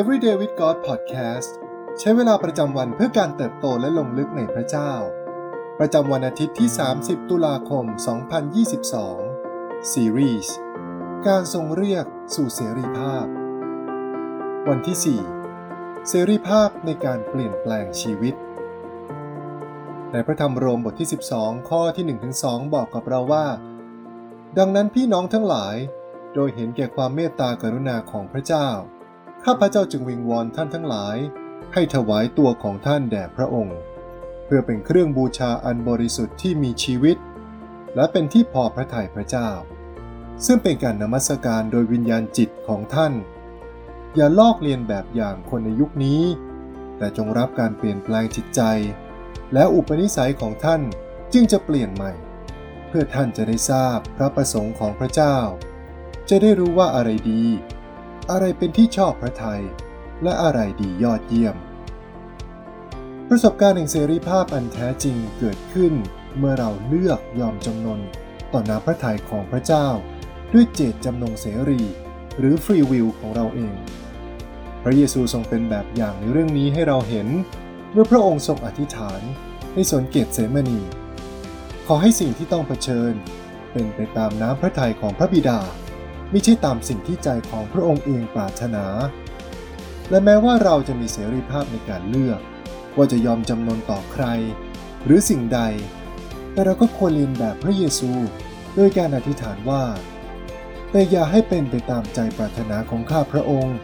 Everyday with God Podcast ใช้เวลาประจำวันเพื่อการเติบโตและลงลึกในพระเจ้า ประจำวันอาทิตย์ที่ 30 ตุลาคม 2022 Series การทรงเรียกสู่เสรีภาพ วันที่ 4 เสรีภาพในการเปลี่ยนแปลงชีวิต ในพระธรรมโรมบทที่ 12 ข้อที่ 1-2 บอกกับเราว่า ดังนั้นพี่น้องทั้งหลาย โดยเห็นแก่ความเมตตากรุณาของพระเจ้า ข้าพระเจ้าจึงวิงวอนท่านทั้งหลาย ให้ถวายตัวของท่านแด่พระองค์ เพื่อเป็นเครื่องบูชาอันบริสุทธิ์ที่มีชีวิต และเป็นที่พอพระทัยพระเจ้า ซึ่งเป็นการนมัสการโดยวิญญาณจิตของท่าน อย่าลอกเลียนแบบอย่างคนในยุคนี้ แต่จงรับการเปลี่ยนแปลงจิตใจ และอุปนิสัยของท่านจึงจะเปลี่ยนใหม่ เพื่อท่านจะได้ทราบพระประสงค์ของพระเจ้า จะได้รู้ว่าอะไรดี อะไรเป็นที่ชอบพระทยัยและอะไรดียอดเยี่ยม ประสบการณ์แห่งเสรีภาพอันแท้จริงเกิดขึ้น เมื่อเราเลือกยอมจำนนต่อน้ำพระทัยของพระเจ้า ด้วยเจตจำนงเสรี หรือฟรีวิลของเราเอง พระเยซูทรงเป็นแบบอย่างในเรื่องนี้ให้เราเห็น เมื่อพระองค์ทรงอธิษฐานในสวนเกตเสมณีขอให้สิ่งที่ต้องเผชิญ เป็นไปตามน้ำพระทัยของพระบิดา ม่ใช่ตามสิ่งที่ใจของพระองค์เองปรารถนา และแม้ว่าเราจะมีเสรีภาพในการเลือก ว่าจะยอมจำนนต่อใคร หรือสิ่งใด แต่เราก็ควรเรียนแบบพระเยซูโดยการอธิษฐานว่า แต่อย่าให้เป็นไปตามใจปรารถนาของข้าพระองค์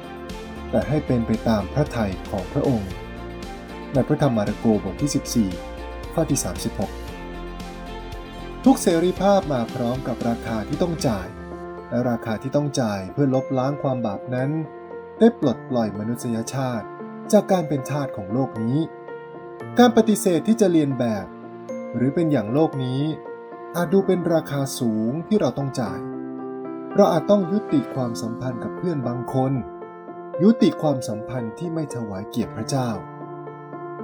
แต่ให้เป็นไปตามพระทัยของพระองค์ ในพระธรรมมาระโกบทที่ 14 ข้อที่ 36 ทุกเสรีภาพมาพร้อมกับราคาที่ต้องจ่าย และราคาที่ต้องจ่ายเพื่อลบล้างความบาปนั้น ได้ปลดปล่อยมนุษยชาติจากการเป็นทาสของโลกนี้ การปฏิเสธที่จะเรียนแบบ หรือเป็นอย่างโลกนี้ อาจดูเป็นราคาสูงที่เราต้องจ่าย เราอาจต้องยุติความสัมพันธ์กับเพื่อนบางคน ยุติความสัมพันธ์ที่ไม่ถวายเกียรติพระเจ้า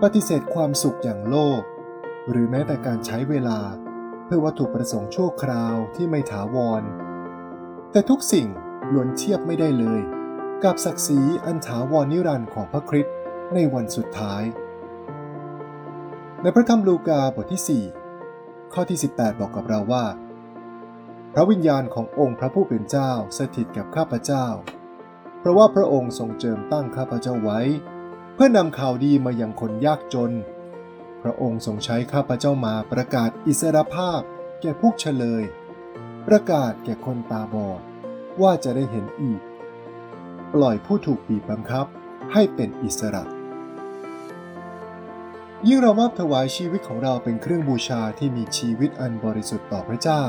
ปฏิเสธความสุขอย่างโลก หรือแม้แต่การใช้เวลา เพื่อวัตถุประสงค์ชั่วคราวที่ไม่ถาวร แต่ทุกสิ่งล้วนเทียบไม่ได้เลย กับศักดิ์ศรีอันถาวรนิรันดร์ของพระคริสต์ในวันสุดท้าย ในพระธรรมลูกาบทที่ 4 ข้อที่ 18 บอกกับเราว่า พระวิญญาณขององค์พระผู้เป็นเจ้าสถิตกับข้าพเจ้า เพราะว่าพระองค์ทรงเจิมตั้งข้าพเจ้าไว้ เพื่อนำข่าวดีมายังคนยากจน พระองค์ทรงใช้ข้าพเจ้ามาประกาศอิสรภาพแก่พวกเฉลย ประกาศแก่คนตาบอดว่าจะได้เห็นอีก ปล่อยผู้ถูกบีบบังคับให้เป็นอิสระ ยิ่งเรามอบถวายชีวิตของเราเป็นเครื่องบูชาที่มีชีวิตอันบริสุทธิ์ต่อพระเจ้า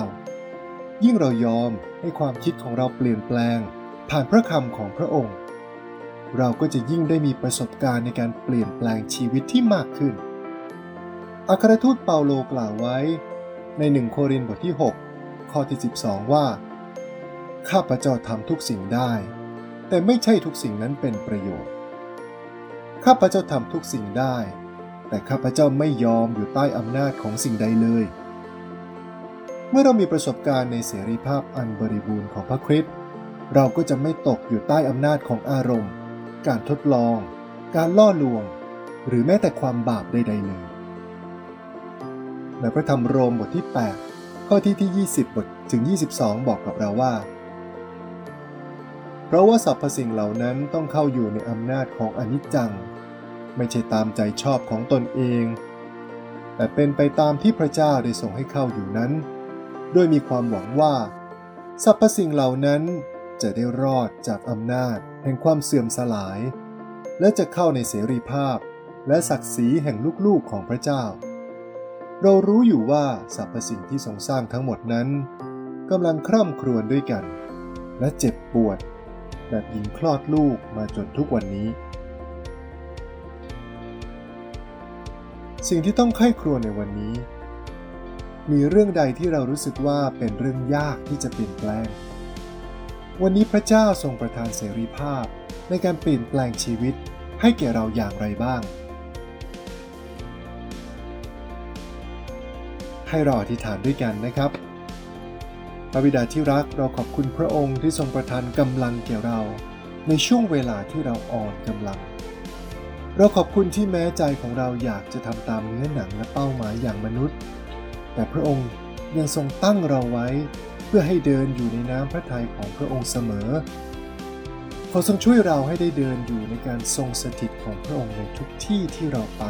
ยิ่งเรายอมให้ความคิดของเราเปลี่ยนแปลง ผ่านพระคำของพระองค์ เราก็จะยิ่งได้มีประสบการณ์ในการเปลี่ยนแปลงชีวิตที่มากขึ้น อัครทูตเปาโลกล่าวไว้ ในหนึ่งโครินธ์บทที่ 6 ข้อที่ 12 ว่า ข้าพเจ้าทำทุกสิ่งได้ แต่ไม่ใช่ทุกสิ่งนั้นเป็นประโยชน์ ข้าพเจ้าทำทุกสิ่งได้ แต่ข้าพเจ้าไม่ยอมอยู่ใต้อำนาจของสิ่งใดเลย เมื่อเรามีประสบการณ์ในเสรีภาพอันบริบูรณ์ของพระคริสต์เราก็จะไม่ตกอยู่ใต้อำนาจของอารมณ์ การทดลอง การล่อลวง หรือแม้แต่ความบาปใดๆเลยในพระธรรมโรมบทที่ 8 ข้อที่ที่ 20 บทถึง 22 บอกกับเราว่า เพราะว่าสรรพสิ่งเหล่านั้นต้องเข้าอยู่ในอำนาจของอนิจจัง ไม่ใช่ตามใจชอบของตนเอง แต่เป็นไปตามที่พระเจ้าได้ส่งให้เข้าอยู่นั้นโดยมีความหวังว่าสรรพสิ่งเหล่านั้นจะได้รอดจากอำนาจแห่งความเสื่อมสลาย และจะเข้าในเสรีภาพ และศักดิ์ศรีแห่งลูกๆของพระเจ้า เรารู้อยู่ว่าสรรพสิ่งที่ทรงสร้างทั้งหมดนั้นกำลังคร่ำครวญด้วยกัน และเจ็บปวด แบบหญิงคลอดลูกมาจนทุกวันนี้ สิ่งที่ต้องไข้ครวญในวันนี้ มีเรื่องใดที่เรารู้สึกว่าเป็นเรื่องยากที่จะเปลี่ยนแปลง วันนี้พระเจ้าทรงประทานเสรีภาพในการเปลี่ยนแปลงชีวิตให้แก่เราอย่างไรบ้าง ให้เราอธิษฐานด้วยกันนะครับ พระบิดาที่รักเราขอบคุณพระองค์ที่ทรงประทานกำลังแก่เรา ในช่วงเวลาที่เราอ่อนกำลัง เราขอบคุณที่แม้ใจของเราอยากจะทำตามเนื้อหนังและเป้าหมายอย่างมนุษย์ แต่พระองค์ยังทรงตั้งเราไว้ เพื่อให้เดินอยู่ในน้ำพระทัยของพระองค์เสมอขอทรงช่วยเราให้ได้เดินอยู่ในการทรงสถิตของพระองค์ในทุกที่ที่เราไป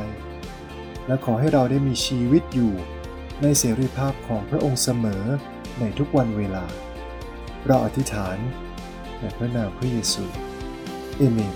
และขอให้เราได้มีชีวิตอยู่ ในเสรีภาพของพระองค์เสมอในทุกวันเวลา เราอธิษฐานในพระนามพระเยซูเอเมน